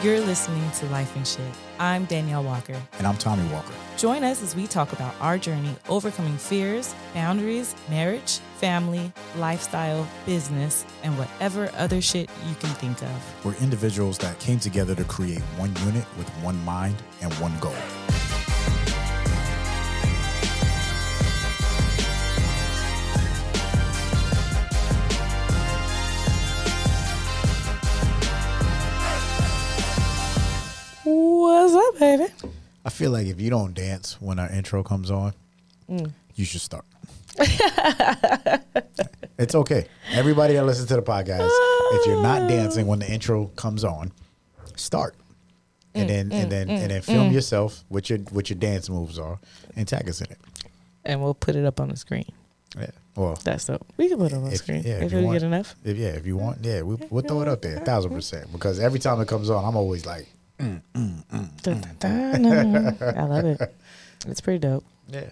You're listening to Life and Shit. I'm Daneyel Walker. And I'm Tommy Walker. Join us as we talk about our journey overcoming fears, boundaries, marriage, family, lifestyle, business, and whatever other shit you can think of. We're individuals that came together to create one unit with one mind and one goal. Baby? I feel like if you don't dance when our intro comes on, Mm. you should start. it's okay. Everybody that listens to the podcast, if you're not dancing when the intro comes on, start. Mm, And then and then and then film yourself what your what your dance moves are and tag us in it. And we'll put it up on the screen. Yeah. Well, That's dope. We can put it on the If- screen yeah, if if, you we want. get enough. If, yeah, if you want, yeah, we, we'll throw it up there, thousand percent. Because every time it comes on, I'm always like, I love it. It's pretty dope. yeah.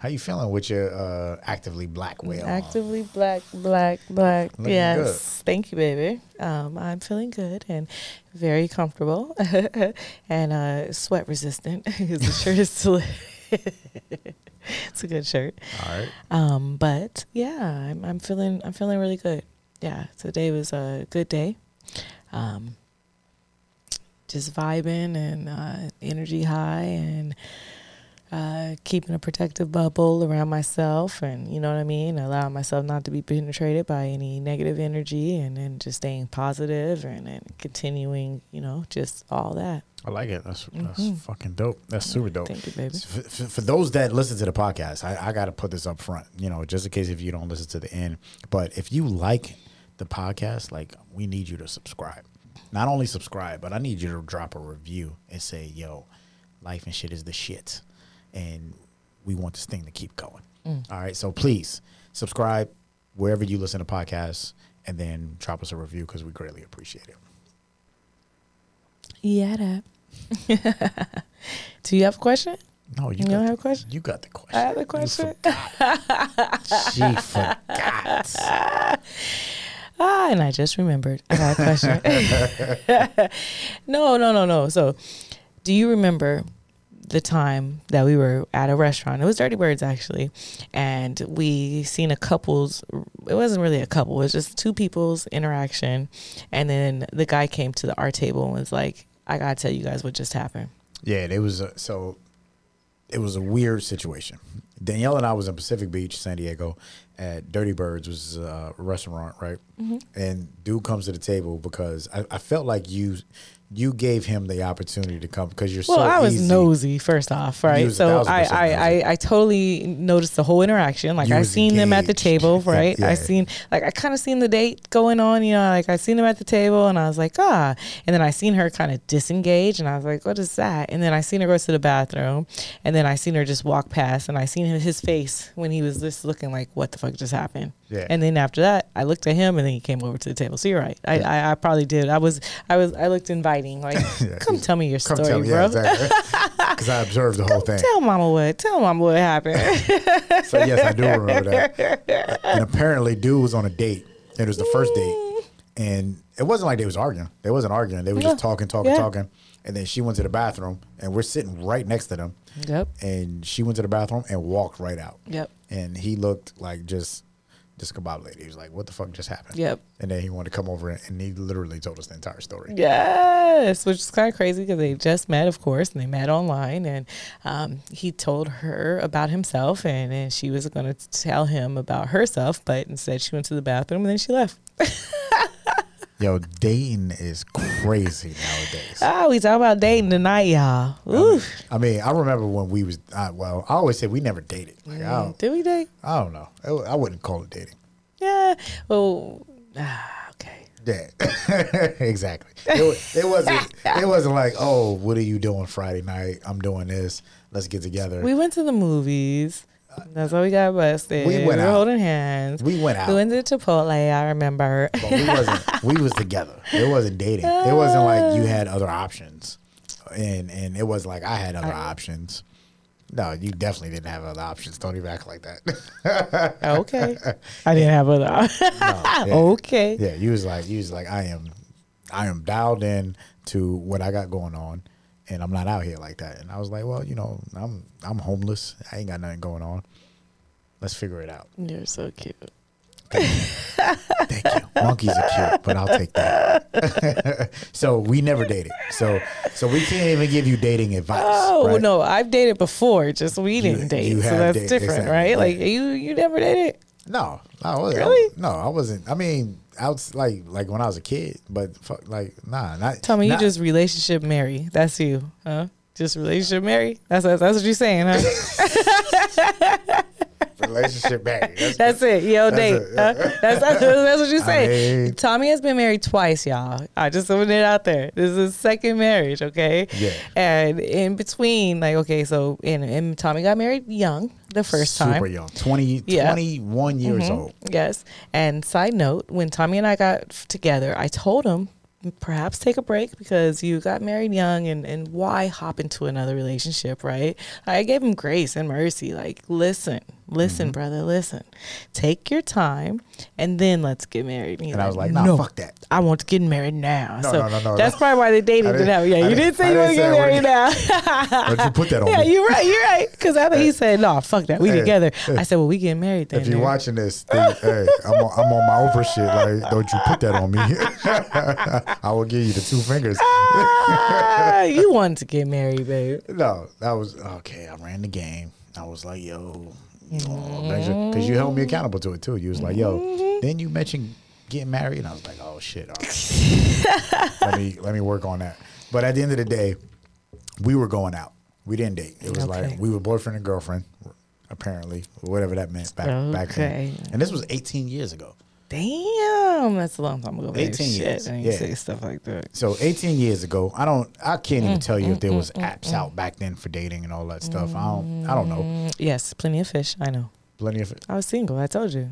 How you feeling with your uh, actively black whale? Actively black, black, black. Looking yes. good. Thank you, baby. Um, I'm feeling good and very comfortable and uh, sweat resistant because the shirt is still. it's a good shirt. All right. Um, but yeah, I'm, I'm feeling I'm feeling really good. Yeah, today was a good day. Um, just vibing and uh, energy high and uh, keeping a protective bubble around myself and you know what I mean, allowing myself not to be penetrated by any negative energy and then just staying positive and, and continuing, you know, just all that. I like it. That's that's Mhm. fucking dope. That's super dope. Thank you, baby. For, for, for those that listen to the podcast, I, I got to put this up front, you know, just in case if you don't listen to the end. But if you like the podcast, like we need you to subscribe. Not only subscribe, but I need you to drop a review and say, "Yo, life and shit is the shit," and we want this thing to keep going. Mm. All right, so please subscribe wherever you listen to podcasts, and then drop us a review because we greatly appreciate it. Yeah, that. Do you have a question? No, you, You don't the- have a question? You got the question. I have a You question. forgot. she forgot. Ah, and I just remembered. I got a question. no, no, no, no. So, do you remember the time that we were at a restaurant? It was Dirty Birds actually, and we seen a couple's. It wasn't really a couple. It was just two people's interaction, and then the guy came to the our table and was like, "I gotta tell you guys what just happened." Yeah, it was a, so. It was a weird situation. Daneyel and I was in Pacific Beach, San Diego, at Dirty Birds, which is a restaurant, right? Mm-hmm. And dude comes to the table because I, I felt like you you gave him the opportunity to come because you're Well, so I was easy. nosy first off, right? So I, I. I, I totally noticed the whole interaction. Like You I seen them at the table, right? Yeah. I seen like I kind of seen the date going on, you know, like I seen them at the table and I was like, ah. And then I seen her kind of disengage and I was like, what is that? And then I seen her go to the bathroom and then I seen her just walk past and I seen him, his face when he was just looking like, what the fuck just happened? Yeah. And then after that, I looked at him and then he came over to the table. So you're right. I, I, I probably did. I was, I was, I looked inviting. Like, Yeah, come tell me your Come story, tell me, bro. yeah, exactly. Because I observed the whole thing. Tell mama what. Tell mama what happened. So yes, I do remember that. And apparently, dude was on a date. It was the first date, mm. and it wasn't like they was arguing. They wasn't arguing. They were just talking, talking, talking. And then she went to the bathroom, and we're sitting right next to them. yep. And she went to the bathroom and walked right out. Yep. And he looked like just lady. He was like, "What the fuck just happened?" Yep. And then he wanted to come over, and he literally told us the entire story. Yes, which is kind of crazy because they just met, of course, and they met online. And um, he told her about himself, and, and she was going to tell him about herself, but instead she went to the bathroom and then she left. Yo, dating is crazy nowadays. Ah, we talk about dating tonight, y'all. Ooh, I mean, I remember when we was uh, well. I always say we never dated. Like I don't, did we date? I don't know. I, I wouldn't call it dating. Yeah. Well, ah, okay. Yeah, exactly. It, wa- it wasn't. It wasn't like, oh, what are you doing Friday night? I'm doing this. Let's get together. We went to the movies. That's why we got busted. We went were out. holding hands. We went out. We went to Chipotle. I remember. but we wasn't. We was together. It wasn't dating. It wasn't like you had other options, and and it was like I had other options. No, you definitely didn't have other options. Don't even act like that. okay. I didn't have other. No, yeah. Okay. Yeah, you was like you was like I am I am dialed in to what I got going on, and I'm not out here like that. And I was like, well, you know, I'm I'm homeless. I ain't got nothing going on. Let's figure it out. You're so cute. Thank you. Monkeys are cute, but I'll take that. so we never dated. So so we can't even give you dating advice. Oh right? no, I've dated before. Just we didn't date, you so that's dated, different, exactly, right? Like you, you never dated. No, I wasn't. Really? no, I wasn't. I mean, I was like like when I was a kid, but fuck, like nah, not. Tell me, not, you just relationship marry. That's you, huh? Just relationship marry. That's that's what you're saying, huh? relationship married. That's, That's it. Yo, That's date. it. Huh? That's, that's that's what you I say. mean- Tommy has been married twice, y'all. I just put it out there. This is his second marriage, okay? Yeah. And in between, like, okay, so and, and Tommy got married young the first super time. Super young, 20, Yeah. 21 years Mhm. old. Yes. And side note, when Tommy and I got together, I told him perhaps take a break because you got married young and, and why hop into another relationship, right? I gave him grace and mercy. Like, listen, listen, Mm-hmm. brother, listen. Take your time and then let's get married. he's And I was like, nah, fuck that. I want to get married now. No, so no, no, no, that's no. probably why they dated I it out. Yeah, I you didn't- didn't say you want to get married now. Don't you put that on yeah, me. you're right. You're right. Because after he said, "No, fuck that, we Hey, together." hey. I said, "Well, we getting married then." If you're nigga." watching this, then, hey, I'm on, I'm on my Oprah shit. Like, don't you put that on me. I will give you the two fingers. Ah, you wanted to get married, babe. No, that was okay. I ran the game. I was like, yo, Oh, because you held me accountable to it too. You was like, yo, mm-hmm. then you mentioned getting married, and I was like, oh shit, all right. let me let me work on that. But at the end of the day, we were going out. We didn't date. It was Okay. like we were boyfriend and girlfriend, apparently, whatever that meant back back then. And this was 18 years ago. Damn, that's a long time ago. 18 Shit, years, I yeah. say stuff like that. So 18 years ago, I don't, I can't Mm, even tell you if there was apps out back then for dating and all that stuff. I don't, I don't know. Mm, yes, plenty of fish. I know. Plenty of fish. I was single. I told you.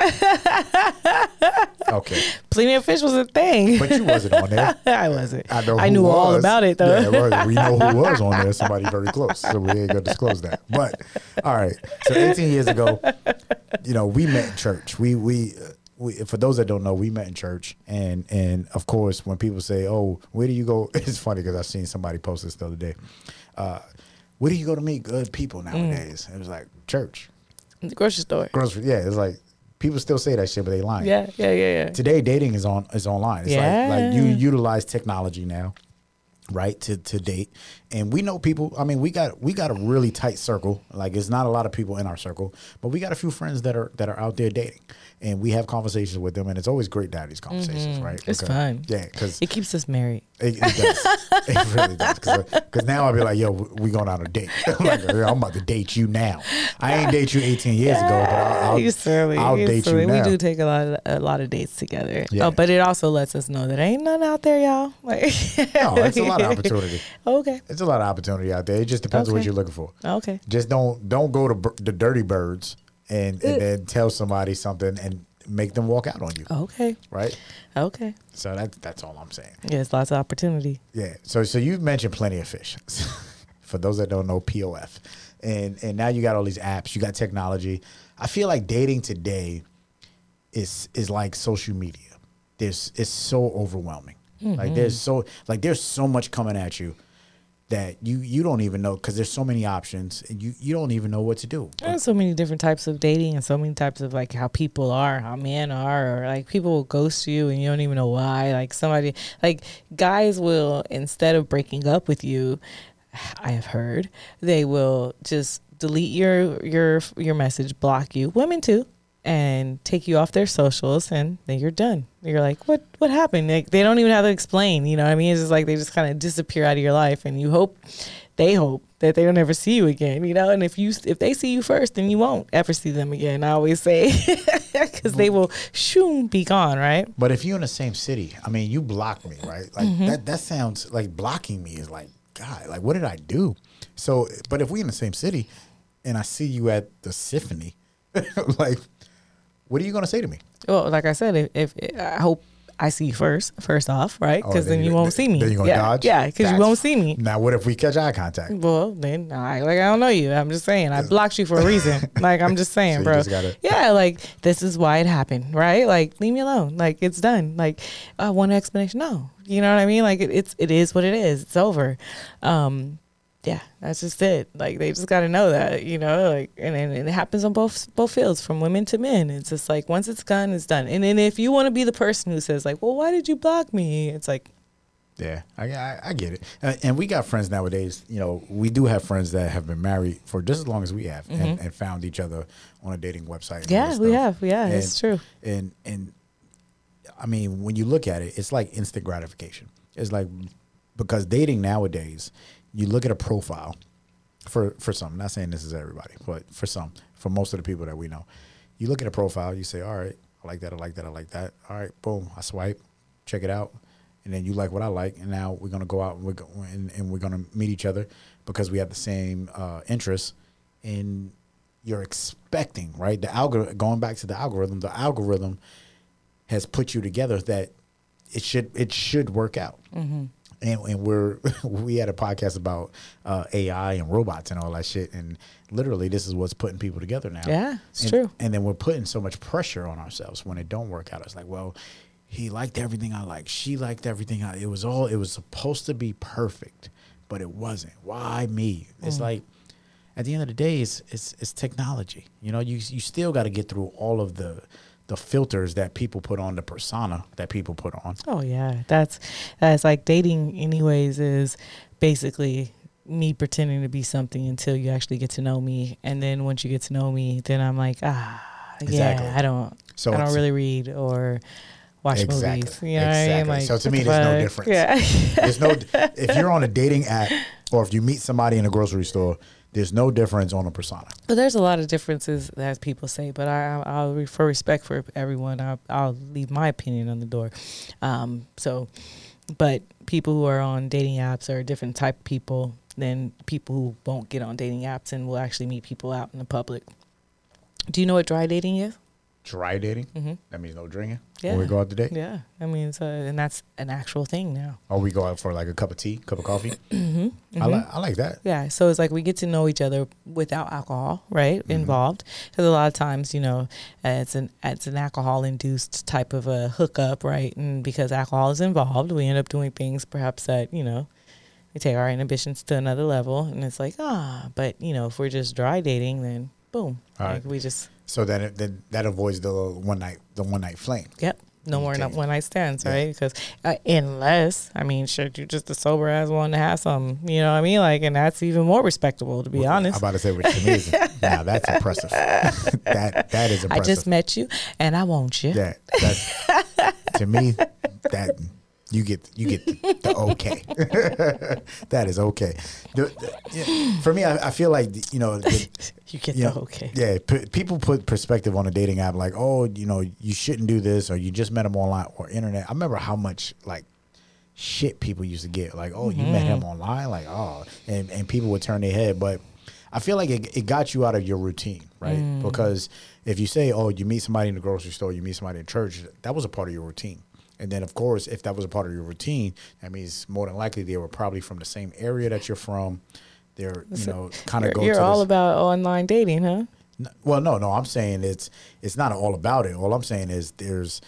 okay, Plenty of fish was a thing. but you wasn't on there. I wasn't. I know. I knew all about it though. Yeah, we know who was on there. Somebody very close, so we ain't gonna disclose that. But all right, so 18 years ago, you know, we met in church. We we. uh, We, for those that don't know, we met in church, and and of course, when people say, "Oh, where do you go?" It's funny because I've seen somebody post this the other day. Uh, where do you go to meet good people nowadays? It was like church, the grocery store. grocery. Yeah, it's like people still say that shit, but they lying. Yeah, yeah, yeah, yeah. Today, dating is on is online. It's like like you utilize technology now, right? To to date, and we know people. I mean, we got we got a really tight circle. Like it's not a lot of people in our circle, but we got a few friends that are that are out there dating, and we have conversations with them, and it's always great to have these conversations, right? Mm-hmm. It's fun. Yeah, because It keeps us married. it, it does. it really does. Because now I'll be like, yo, we going on a date. I'm like, I'm about to date you now. I ain't date you 18 years ago, but I'll, I'll, you. I'll you date you now. We do take a lot of a lot of dates together. Yeah. Oh, but it also lets us know that ain't none out there, y'all. Like, no, it's a lot of opportunity. okay. It's a lot of opportunity out there. It just depends on what you're looking for. Okay. Just don't don't go to the dirty birds and, and then tell somebody something and make them walk out on you, Okay. right? Okay. So that's that's all I'm saying. Yes, lots of opportunity. Yeah. So so you've mentioned plenty of fish. For those that don't know, POF, and and now you got all these apps. You got technology. I feel like dating today is is like social media. There's it's so overwhelming. Like mm-hmm. there's so like there's so much coming at you that you you don't even know because there's so many options and you you don't even know what to do. There's so many different types of dating and so many types of like how people are, how men are, or like people will ghost you and you don't even know why. Like somebody, like guys will instead of breaking up with you, I have heard they will just delete your your your message, block you. Women too. And take you off their socials, and then you're done. You're like, what? What happened? Like they don't even have to explain. You know what I mean? It's just like they just kind of disappear out of your life, and you hope, they hope that they don't ever see you again. You know, and if you if they see you first, then you won't ever see them again. I always say, because they will shoom be gone, right? But if you're in the same city, I mean, you block me, right? Like Mm-hmm. that that sounds like blocking me is like, God, like what did I do? So, but if we in the same city and I see you at the symphony, like, what are you gonna say to me? Well, like I said, if, if I hope I see you first, first off, right? Oh, Because then then, you won't see me. then you gonna yeah, dodge? Yeah, because you won't see me. Now, what if we catch eye contact? Well, then I like I don't know you. I'm just saying I blocked you for a reason. like I'm just saying, So bro. just gotta- yeah, like this is why it happened, right? Like leave me alone. Like it's done. Like I want an explanation. No, you know what I mean? Like it, it's it is what it is. It's over. Um, yeah, that's just it. Like they just got to know that, you know. Like and, and it happens on both both fields, from women to men. It's just like once it's done, it's done. And then if you want to be the person who says like, well, why did you block me? It's like Yeah, I, I, I get it. Uh, and we got friends nowadays. You know, we do have friends that have been married for just as long as we have, and, and found each other on a dating website. Mm-hmm. yeah, we have. Yeah, And- it's true. And and I mean, when you look at it, it's like instant gratification. It's like because dating nowadays, you look at a profile for for some. Not saying this is everybody, but for some, for most of the people that we know, you look at a profile, you say, "All right, I like that, I like that, I like that." All right, boom, I swipe, check it out, and then you like what I like, and now we're gonna go out and we're go, and, and we're gonna meet each other because we have the same uh, interests, and you're expecting right the algorithm. Going back to the algorithm, the algorithm has put you together that it should it should work out. Mm-hmm. And, and we're we had a podcast about uh, AI and robots and all that shit, and literally this is what's putting people together now. Yeah, it's And- true. And then we're putting so much pressure on ourselves when it don't work out. It's like, well, he liked everything I liked. She liked everything I. It was all. It was supposed to be perfect, but it wasn't. Why me? It's Mm. like at the end of the day, it's it's, it's technology. You know, you you still got to get through all of the the filters that people put on the persona that people put on. Oh yeah, that's that's like dating. Anyways, is basically me pretending to be something until you actually get to know me, and then once you get to know me, then I'm like, ah, Exactly. yeah, I don't, So I don't really read or watch Exactly. movies. You know what I mean? Exactly. Like, So to me, the there's no difference. Yeah. There's no if you're on a dating app or if you meet somebody in a grocery store, there's no difference on a persona. But there's a lot of differences as people say. But I, I'll re- for respect for everyone. I'll, I'll leave my opinion on the door. Um, so, but people who are on dating apps are a different type of people than people who won't get on dating apps and will actually meet people out in the public. Do you know what dry dating is? Dry dating. Mhm. That means no drinking. Yeah. When we go out to date, Yeah, I mean, so and that's an actual thing now. or we go out for like a cup of tea, cup of coffee. Mm-hmm. I like I like that. Yeah, so it's like we get to know each other without alcohol, right? Mm-hmm. Involved, because a lot of times, you know, uh, it's an it's an alcohol induced type of a hookup, right? And because alcohol is involved, we end up doing things perhaps that you know we take our inhibitions to another level, and it's like ah, but you know, if we're just dry dating, then boom, All like right. we just So then it, then that avoids the one night the one night flame. Yep. No more Okay. one night stands, Yeah. right? Because uh, unless, I mean, sure, you just a sober ass one to have some, you know what I mean? Like, and that's even more respectable, to be honest. I'm about to say which to me is now that's impressive. that that is impressive. I just met you and I want you. Yeah, that's to me that you get you get the, the okay. that is okay. The- the- yeah, for me, I, I feel like you know, You get you the know, okay. Yeah, p- people put perspective on a dating app, like, oh, you know, you shouldn't do this, or you just met him online or internet. I remember how much like shit people used to get, like, oh, you met Mm-hmm. him online, like, oh, and and people would turn their head, but. I feel like it, it got you out of your routine, right? Mm. Because if you say, oh, you meet somebody in the grocery store, you meet somebody in church, that was a part of your routine. And then, of course, if that was a part of your routine, that means more than likely they were probably from the same area that you're from. They're, you know, kind of go you're all this- about online dating, huh? Well, no, no. I'm saying it's it's not all about it. All I'm saying is there's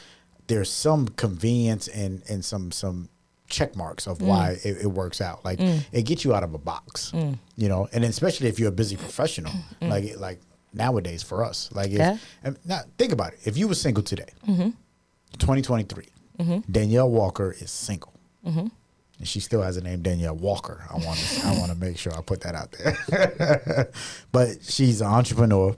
there's some convenience and and some some check marks of why Mm. it, it works out. Like it gets you out of a box, you know. And especially if you're a busy professional, like like nowadays for us, like if, Mm. Yeah. and now think about it. If you were single today, Mm-hmm. 2023, Daneyel Walker is single. Mm-hmm. And she still has a name Daneyel Walker. I want to I want to make sure I put that out there. but she's an entrepreneur.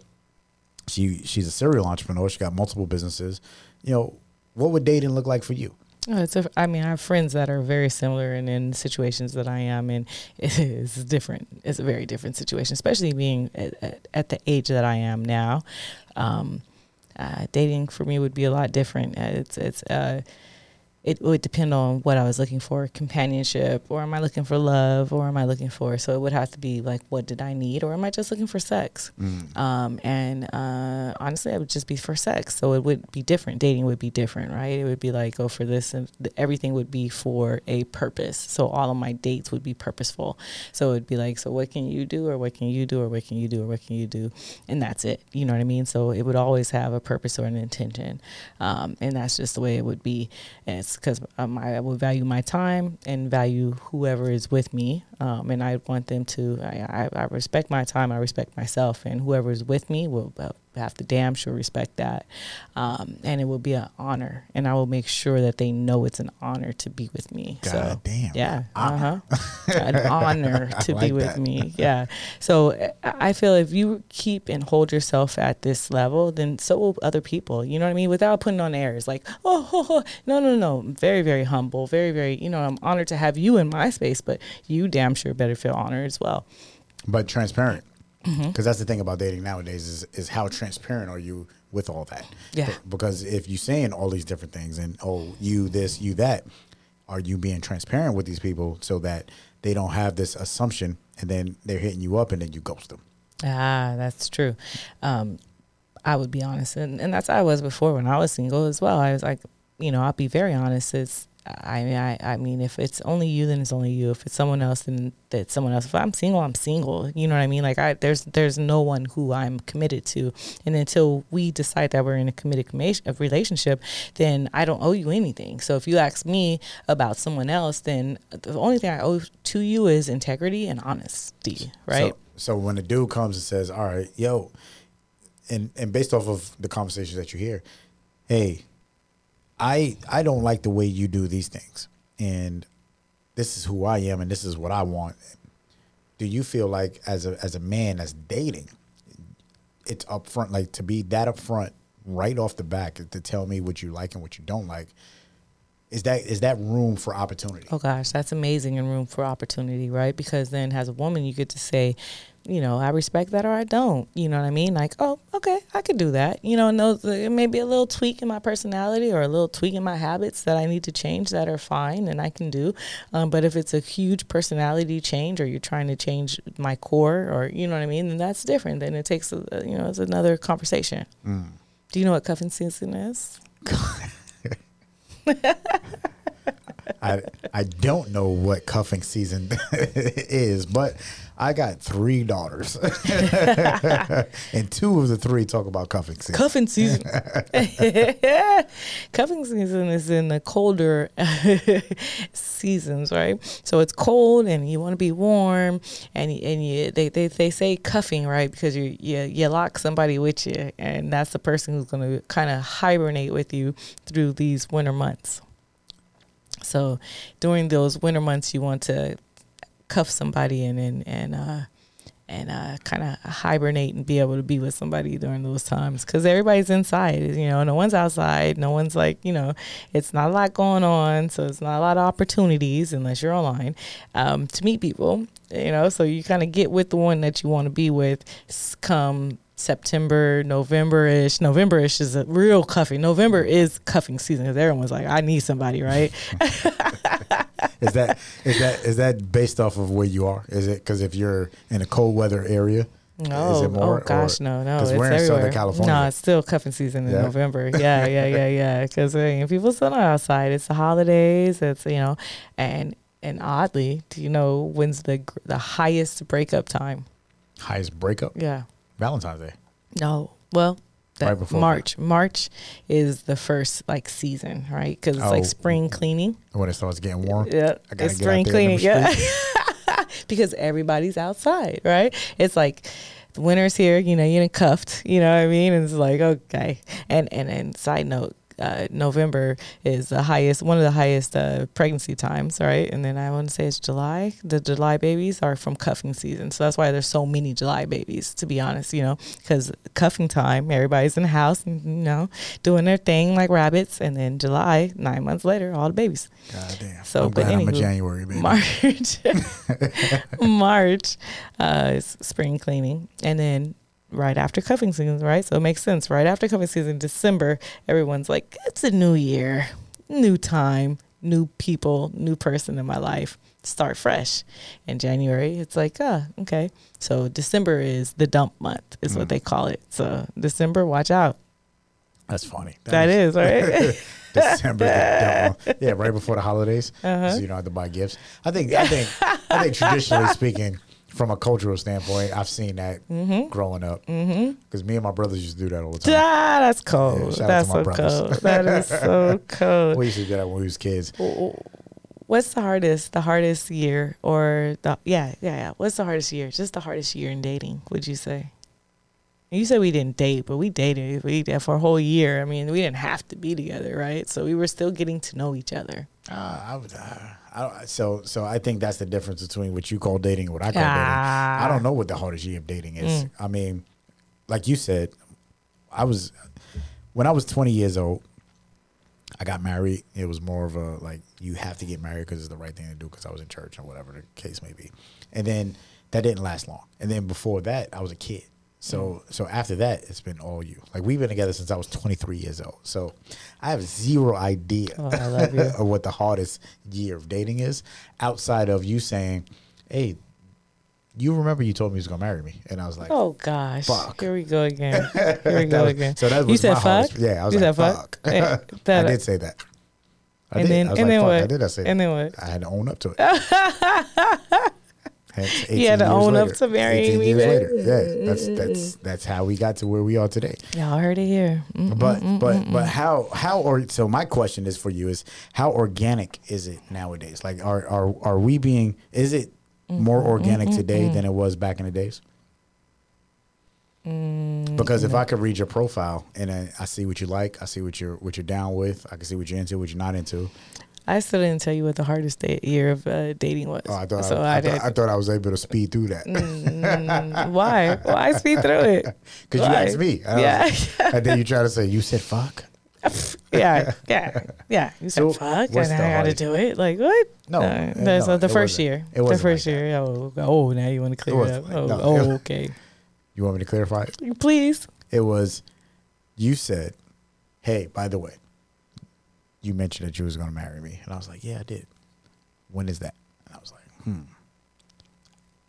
She she's a serial entrepreneur. She got multiple businesses. You know, what would dating look like for you? Oh, it's a, I mean, I have friends that are very similar and in situations that I am in. It is different. It's a very different situation, especially being at, at, at the age that I am now. Um, uh, dating for me would be a lot different. Uh, It's it's uh, it would depend on what I was looking for companionship, or am I looking for love, or am I looking for? So it would have to be like, what did I need, or am I just looking for sex? Mm. Um, and uh, honestly, I would just be for sex. So it would be different. Dating would be different, right? It would be like, go for this, and th- everything would be for a purpose. So all of my dates would be purposeful. So it would be like, so what can you do, or what can you do, or what can you do, or what can you do, and that's it. You know what I mean? So it would always have a purpose or an intention, um, and that's just the way it would be. And it's because um, I would value my time and value whoever is with me, um, and I want them to. I, I, I respect my time. I respect myself, and whoever is with me will uh, have to damn sure respect that, um, and it will be an honor. And I will make sure that they know it's an honor to be with me. God so damn. yeah, uh huh, an honor to like be with that. me. Yeah. So I feel if you keep and hold yourself at this level, then so will other people. You know what I mean? Without putting on airs, like oh, oh, oh. no, no, no. Very, very humble. Very, very. You know, I'm honored to have you in my space, but you damn sure better feel honored as well. but transparent. Mm-hmm. Because that's the thing about dating nowadays is is how transparent are you with all that? Yeah. B- Because if you're saying all these different things and oh you this you that, are you being transparent with these people so that they don't have this assumption and then they're hitting you up and then you ghost them? Ah, that's true. Um, I would be honest, and, and that's how I was before when I was single as well. I was like, you know, I'll be very honest. It's I mean, I, I mean, if it's only you, then it's only you. If it's someone else, then that's someone else. If I'm single, I'm single. You know what I mean? Like, I there's there's no one who I'm committed to, and until we decide that we're in a committed relationship, then I don't owe you anything. So if you ask me about someone else, then the only thing I owe to you is integrity and honesty, right? So, so when a dude comes and says, "All right, yo," and and based off of the conversations that you hear, hey, I I don't like the way you do these things, and this is who I am, and this is what I want. Do you feel like as a as a man that's dating, it's upfront, like to be that upfront right off the back to tell me what you like and what you don't like? Is that is that room for opportunity? Oh gosh, that's amazing and room for opportunity, right? Because then as a woman, you get to say, you know, I respect that or I don't. You know what I mean? Like, oh, okay, I could do that. You know, and those it may be a little tweak in my personality or a little tweak in my habits that I need to change that are fine and I can do. Um, but if it's a huge personality change or you're trying to change my core or you know what I mean, then that's different. Then it takes a, you know, it's another conversation. Do you know what cuffing season is? I I don't know what cuffing season is, but I got three daughters, and two of the three talk about cuffing season. Cuffing season. Cuffing season is in the colder seasons, right? So it's cold and you want to be warm, and and you they, they, they say cuffing, right? Because you you you lock somebody with you, and that's the person who's going to kind of hibernate with you through these winter months. So during those winter months, you want to cuff somebody and and and uh, and uh, kind of hibernate and be able to be with somebody during those times because everybody's inside. You know, no one's outside. No one's like you know, it's not a lot going on, so it's not a lot of opportunities unless you're online um, to meet people. You know, so you kind of get with the one that you want to be with. Come September, November ish. November ish is a real cuffing. November is cuffing season because everyone's like, I need somebody, right? Is that is that is that based off of where you are? Is it because if you're in a cold weather area? No, Is it more, oh gosh, or- no, no, it's we're in Southern. California. No, it's still cuffing season in Yeah? November. Yeah, yeah, yeah, yeah. Because I mean, people still not outside. It's the holidays. It's you know, and and oddly, do you know when's the the highest breakup time? Highest breakup? Yeah, Valentine's Day. no, well. That Right before March. March is the first like season, right? Because it's Oh. like spring cleaning. When it starts getting warm. Yeah, I gotta it's spring cleaning. Yeah, because everybody's outside, right? It's like the winter's here. You know, you're cuffed. You know what I mean? And it's like okay. And and and side note. Uh, November is the highest, one of the highest uh, pregnancy times, right? And then I want to say it's July. The July babies are from cuffing season, so that's why there's so many July babies. To be honest, you know, because cuffing time, everybody's in the house, and, you know, doing their thing like rabbits, and then July, nine months later, all the babies. God damn. So, I'm but glad I'm a January baby. March, March, uh, is spring cleaning, and then right after cuffing season, right? So it makes sense. Right after cuffing season, December, everyone's like, "It's a new year." new time, new people, new person in my life. Start fresh. In January, it's like, oh, okay. So December is the dump month, is what Mm. they call it. So December, watch out. That's funny. That is, right? December. yeah, right before the holidays, Uh-huh. so you don't have to buy gifts. I think. I think. I think traditionally speaking, from a cultural standpoint, I've seen that Mm-hmm. growing up. Because me and my brothers used to do that all the time. Ah, that's Yeah, cold. out that's to my so brothers. cold. That is so cold. We used to do that when we was kids. What's the hardest? The hardest year, or the yeah, yeah, yeah. What's the hardest year? Just the hardest year in dating? Would you say? You said we didn't date, but we dated. We did for a whole year. I mean, we didn't have to be together, right? So we were still getting to know each other. Uh, I would. Uh, I don't, so so I think that's the difference between what you call dating and what I call dating. Ah. I don't know what the hardest year of dating is. Mm. I mean, like you said, I was when I was 20 years old. I got married. It was more of a like you have to get married because it's the right thing to do because I was in church or whatever the case may be. And then that didn't last long. And then before that, I was a kid. So mm. so after that, it's been all you. Like we've been together since I was 23 years old. So I have zero idea Oh, I love you. of what the hardest year of dating is outside of you saying, "Hey, you remember you told me you was gonna marry me," and I was like, Oh gosh, Fuck. here we go again. Here we go was- again. So that was you said fuck. hardest- Yeah, I was you like, said "Fuck." Yeah, I did say that. I and did. then I was and like, then "Fuck," what? I did. I said and then what? I had to own up to it. Hence, 18 You had to own up to marrying me, later. Yeah, that's that's that's how we got to where we are today. Y'all heard it here. Mm, But mm, mm, but mm, but mm. how how or so my question is for you is how organic is it nowadays? Like are are are we being is it more organic today than it was back in the days? Mm, Because if I could read your profile and I, I see what you like, I see what you're what you're down with, I can see what you're into, what you're not into. I still didn't tell you what the hardest day, year of uh, dating was. Oh, I thought so I, I, I, thought, I thought I was able to speed through that Mm, why? Why speed through it? because you asked me. And Yeah, like- and then you try to say you said fuck. yeah, yeah, yeah. You said So, fuck, what's and the I got to do it. Like what? No, Uh, uh, that's no, uh, the first wasn't. year. It the wasn't first like that. year. Oh, oh, now you want to clear it wasn't up? like- Oh, no, oh, it- okay. You want me to clarify it? Please. It was you said, "Hey, by the way, you mentioned that you was going to marry me," and I was like, "Yeah, I did." When is that? And I was like, "Hmm."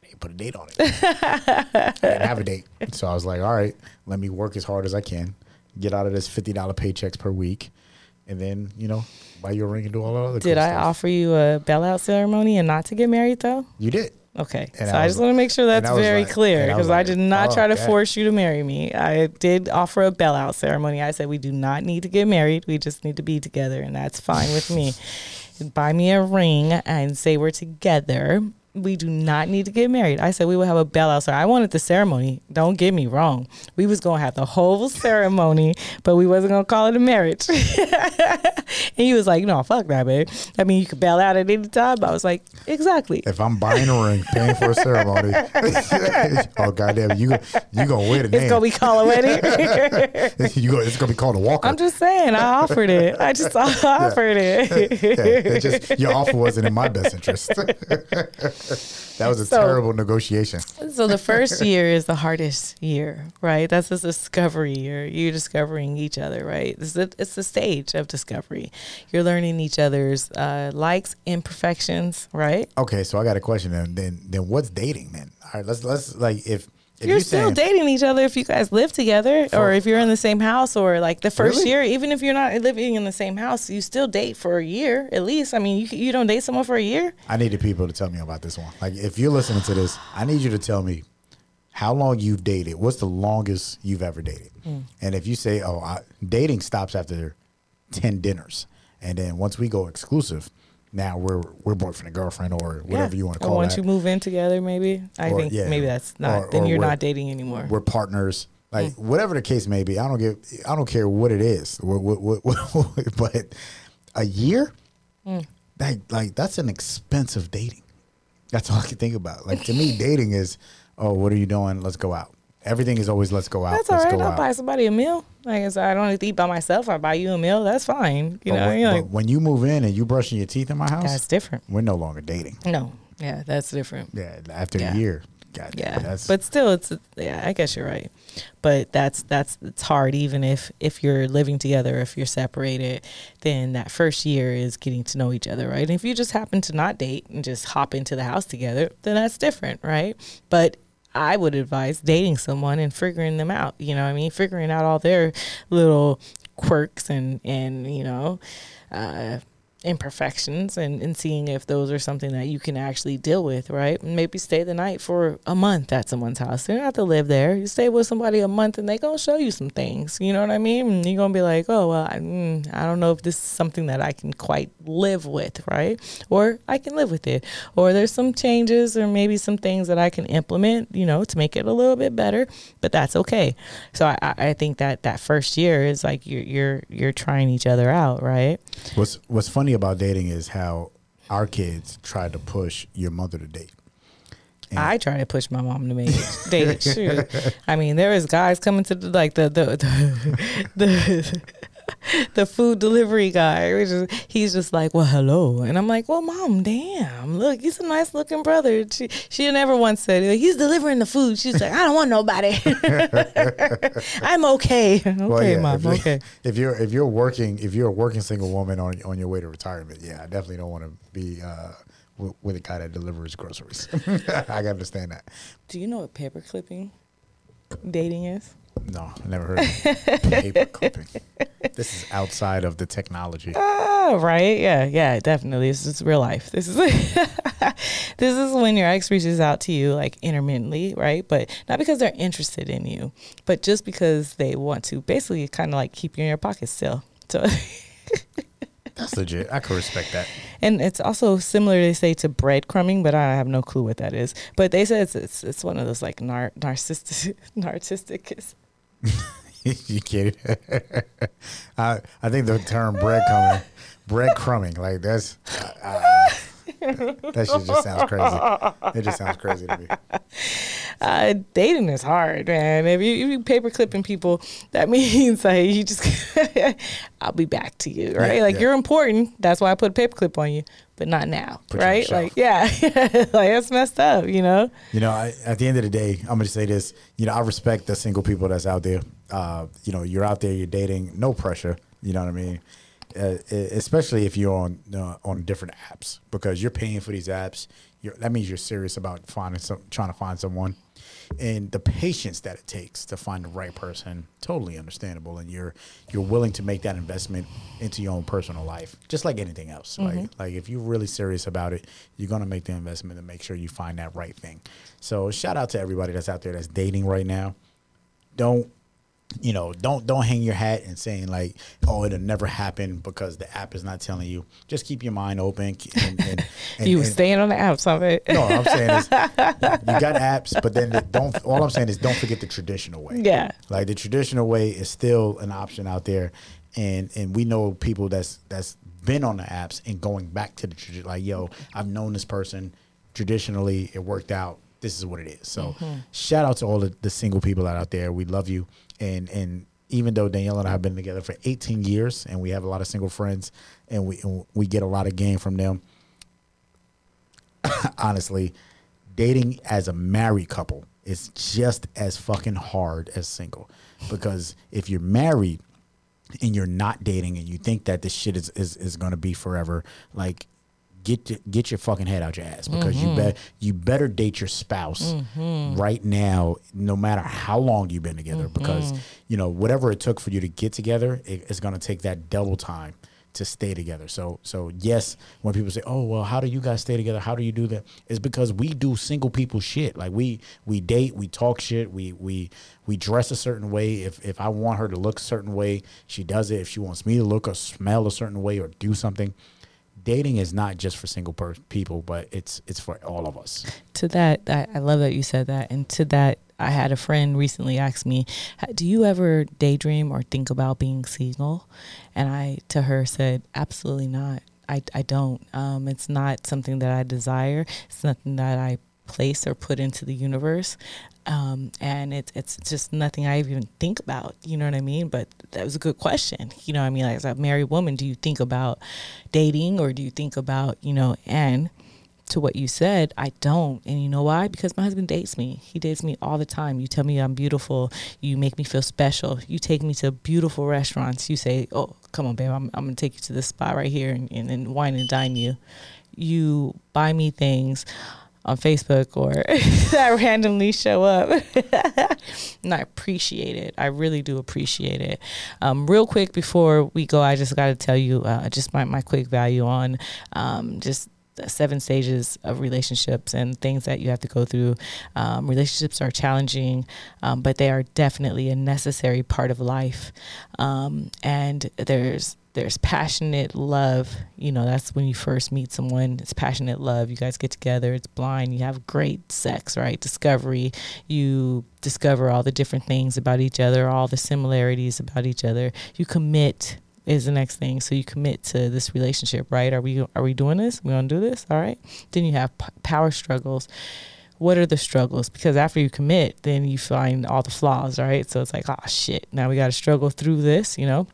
They put a date on it. I didn't have a date, so I was like, "All right, let me work as hard as I can, get out of this fifty dollar paychecks per week, and then you know buy you a ring and do all that other." Did cool I stuff. offer you a bailout ceremony and not to get married though? You did. Okay, And so I I, just want to make sure that's very like- clear and I because I, did not oh, try to okay. force you to marry me. I did offer a bailout ceremony. I said we do not need to get married. We just need to be together, and that's fine with me. Buy me a ring and say we're together. We do not need to get married. I said we would have a bailout So I wanted the ceremony. Don't get me wrong. We was gonna have the whole ceremony, but we wasn't gonna call it a marriage. and he was like, "No, fuck that, babe. I mean, you could bail out at any time." I was like, "Exactly." If I'm buying a ring, paying for a ceremony, oh goddamn, you you gonna wear the name? It's gonna be call a wedding. you go, it's gonna be called a walker. I'm just saying, I offered it. I just offered yeah, it. it just your offer wasn't in my best interest. that was a So- terrible negotiation. so the first year is the hardest year, right? That's the discovery year. You're discovering each other, right? It's the, it's the stage of discovery. You're learning each other's uh, likes, imperfections, right? Okay, so I got a question then. Then, then what's dating then? All right, let's let's like if if you're you still saying, dating each other if you guys live together For- or if you're in the same house or like the first Really? year even if you're not living in the same house you still date for a year at least i mean you, you don't date someone for a year I needed people to tell me about this one. Like if you're listening to this, I need you to tell me how long you've dated. What's the longest you've ever dated? Hmm. And if you say, "Oh, I, dating stops after ten dinners," and then once we go exclusive, now we're we're boyfriend and girlfriend or whatever Yeah. you want to call once that. you move in together maybe i Or- think yeah. maybe that's not Or- then or you're not dating anymore we're partners. Like Hmm. whatever the case may be, I don't give. I don't care what it is. What, what, what, but a year, like like that's an expensive dating. That's all I can think about. Like to me, dating is, oh, what are you doing? Let's go out. Everything is always let's go out. that's all right. I'll out. buy somebody a meal. Like i said i don't have to eat by myself. I buy you a meal. That's fine. You but, know when, like when you move in and you brushing your teeth in my house, that's different. we're no longer dating. no. Yeah that's different. Yeah, after Yeah. a year, God, yeah. that's but still it's yeah i guess you're right. But that's that's it's hard even if if you're living together if you're separated then that first year is getting to know each other right? And if you just happen to not date and just hop into the house together then that's different right? But I would advise dating someone and figuring them out. You know I mean? Figuring out all their little quirks and, and you know, uh, imperfections and, and seeing if those are something that you can actually deal with, right? Maybe stay the night for a month at someone's house. You don't have to live there. You stay with somebody a month and they gonna show you some things. You know what I mean? And you're gonna be like, oh well, I, mm, I don't know if this is something that I can quite live with, right? Or I can live with it. Or there's some changes or maybe some things that I can implement, you know, to make it a little bit better. But that's okay. So I, I think that that first year is like you're you're you're trying each other out, right? What's What's funny about dating is how our kids try to push your mother to date. And- I try to push my mom to make date. Shoot, I mean, there is guys coming to the, like the the the, the the food delivery guy. Which is, he's just like, well, hello, and I'm like, well, mom, damn, look, he's a nice looking brother. She she never once said he's delivering the food. She's like, I don't want nobody. I'm okay. Okay, Well, yeah, mom. if, you- Okay. If you're if you're working if you're a working single woman on on your way to retirement, yeah, I definitely don't want to be uh, with, with a guy that delivers groceries. I can understand that. Do you know what paper clipping dating is? No, I never heard of paper clipping. This is outside of the technology. Oh, right. Yeah, yeah, definitely. This is real life. This is this is when your ex reaches out to you like intermittently, right? But not because they're interested in you, but just because they want to basically kind of like keep you in your pocket still. So That's legit. I could respect that. and it's also similar they say to breadcrumbing, but I have no clue what that is. But they say it's it's, it's one of those like nar- narcissistic narcissistic you kidding? I I think the term breadcrumbing, breadcrumbing, like that's uh, that shit just sounds crazy. It just sounds crazy to me. Uh, dating is hard, man. If you, if you paper clipping people, that means like you just, I'll be back to you, right? Yeah, like yeah. you're important. That's why I put a paper clip on you, but not now, Put right? Like yeah, like that's messed up, you know. You know, I, at the end of the day, I'm gonna say this. You know, I respect the single people that's out there. Uh, you know, you're out there, you're dating, no pressure. You know what I mean? Uh, especially if you're on uh, on different apps because you're paying for these apps. You're, that means you're serious about finding some, trying to find someone, and the patience that it takes to find the right person. Totally understandable, and you're you're willing to make that investment into your own personal life, just like anything else. Like mm-hmm. like if you're really serious about it, you're gonna make the investment and make sure you find that right thing. So shout out to everybody that's out there that's dating right now. Don't you know, don't don't hang your hat and saying like, oh, it'll never happen because the app is not telling you. Just keep your mind open. And, and, and, you and- staying on the apps of it. no, I'm saying is you got apps, but then the- don't. All I'm saying is don't forget the traditional way. Yeah. like the traditional way is still an option out there, and and we know people that's that's been on the apps and going back to the like, yo, I've known this person traditionally, it worked out. This is what it is. So mm-hmm. shout out to all the, the single people out there. We love you, and and even though Daneyel and I have been together for 18 years, and we have a lot of single friends, and we and we get a lot of gain from them honestly, dating as a married couple is just as fucking hard as single. Because if you're married and you're not dating and you think that this shit is, is, is gonna be forever, like get your, get your fucking head out your ass because you mm-hmm. bet you better date your spouse mm-hmm. right now, no matter how long you've been together. Because mm-hmm. you know whatever it took for you to get together, it, it's gonna take that double time to stay together. So so yes, when people say, "Oh, well, how do you guys stay together? How do you do that?" It's because we do single people shit. Like we we date, we talk shit, we we we dress a certain way. If if I want her to look a certain way, she does it. If she wants me to look or smell a certain way or do something, dating is not just for single per- people, but it's it's for all of us. to that I, I love that you said that. And to that i had a friend recently ask me do you ever daydream or think about being single? And i to her said absolutely not. I, I don't. Um, it's not something that i desire. It's nothing that i place or put into the universe um, and it's it's just nothing I even think about. You know what I mean? But that was a good question. You know what I mean? Like as a married woman, do you think about dating or do you think about you know? And to what you said, I don't. And you know why? Because my husband dates me. He dates me all the time. You tell me I'm beautiful. You make me feel special. You take me to beautiful restaurants. You say, oh, come on, babe, I'm, I'm going to take you to this spot right here and, and, and wine and dine you. You buy me things on Facebook or that randomly show up. and I appreciate it. I really do appreciate it. Um, real quick before we go, I just got to tell you uh, just my, my quick value on um, just seven stages of relationships and things that you have to go through. Um, relationships are challenging, um, but they are definitely a necessary part of life. Um, and there's there's passionate love. You know, that's when you first meet someone. It's passionate love. You guys get together. It's blind. You have great sex, right? Discovery. You discover all the different things about each other, all the similarities about each other. You commit is the next thing. So you commit to this relationship, right? Are we are we doing this? We gonna do this? All right. Then you have p- power struggles. What are the struggles? Because after you commit, then you find all the flaws, right? So it's like, oh shit, now we got to struggle through this, you know.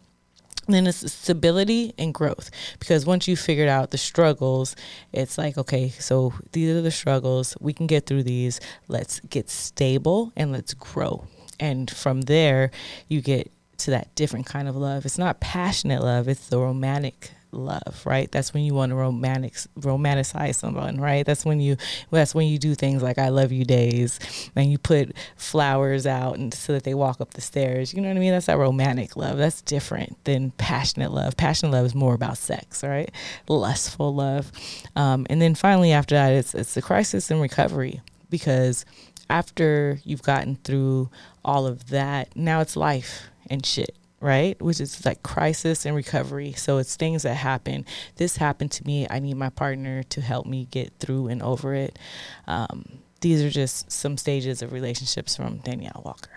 Then it's stability and growth because once you figured out the struggles, it's like, okay, so these are the struggles. We can get through these. Let's get stable and let's grow. And from there, you get to that different kind of love. It's not passionate love, it's the romantic love, right? That's when you want to romantic romanticize someone, right? That's when you that's when you do things like I love you days and you put flowers out and so that they walk up the stairs. You know what I mean? That's that romantic love. That's different than passionate love. Passionate love is more about sex, right? Lustful love. Um, and then finally after that it's it's the crisis and recovery because after you've gotten through all of that, now it's life and shit right? Which is like crisis and recovery. So it's things that happen. This happened to me. I need my partner to help me get through and over it. Um, these are just some stages of relationships from Daneyel Walker.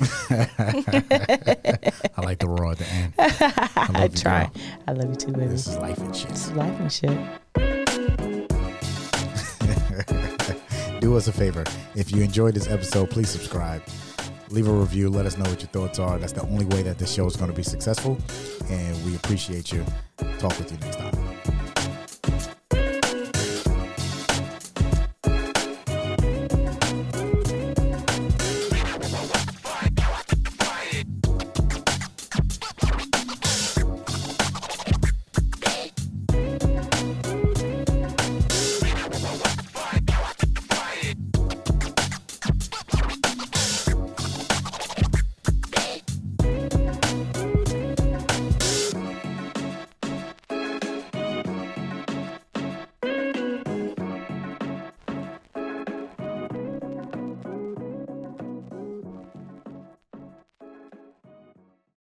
I like the roar at the end. I, I try. You, I love you too, baby. This is life and shit. This is life and shit. Do us a favor. If you enjoyed this episode, please subscribe leave a review. Let us know what your thoughts are. That's the only way that this show is going to be successful. And we appreciate you. Talk with you next time.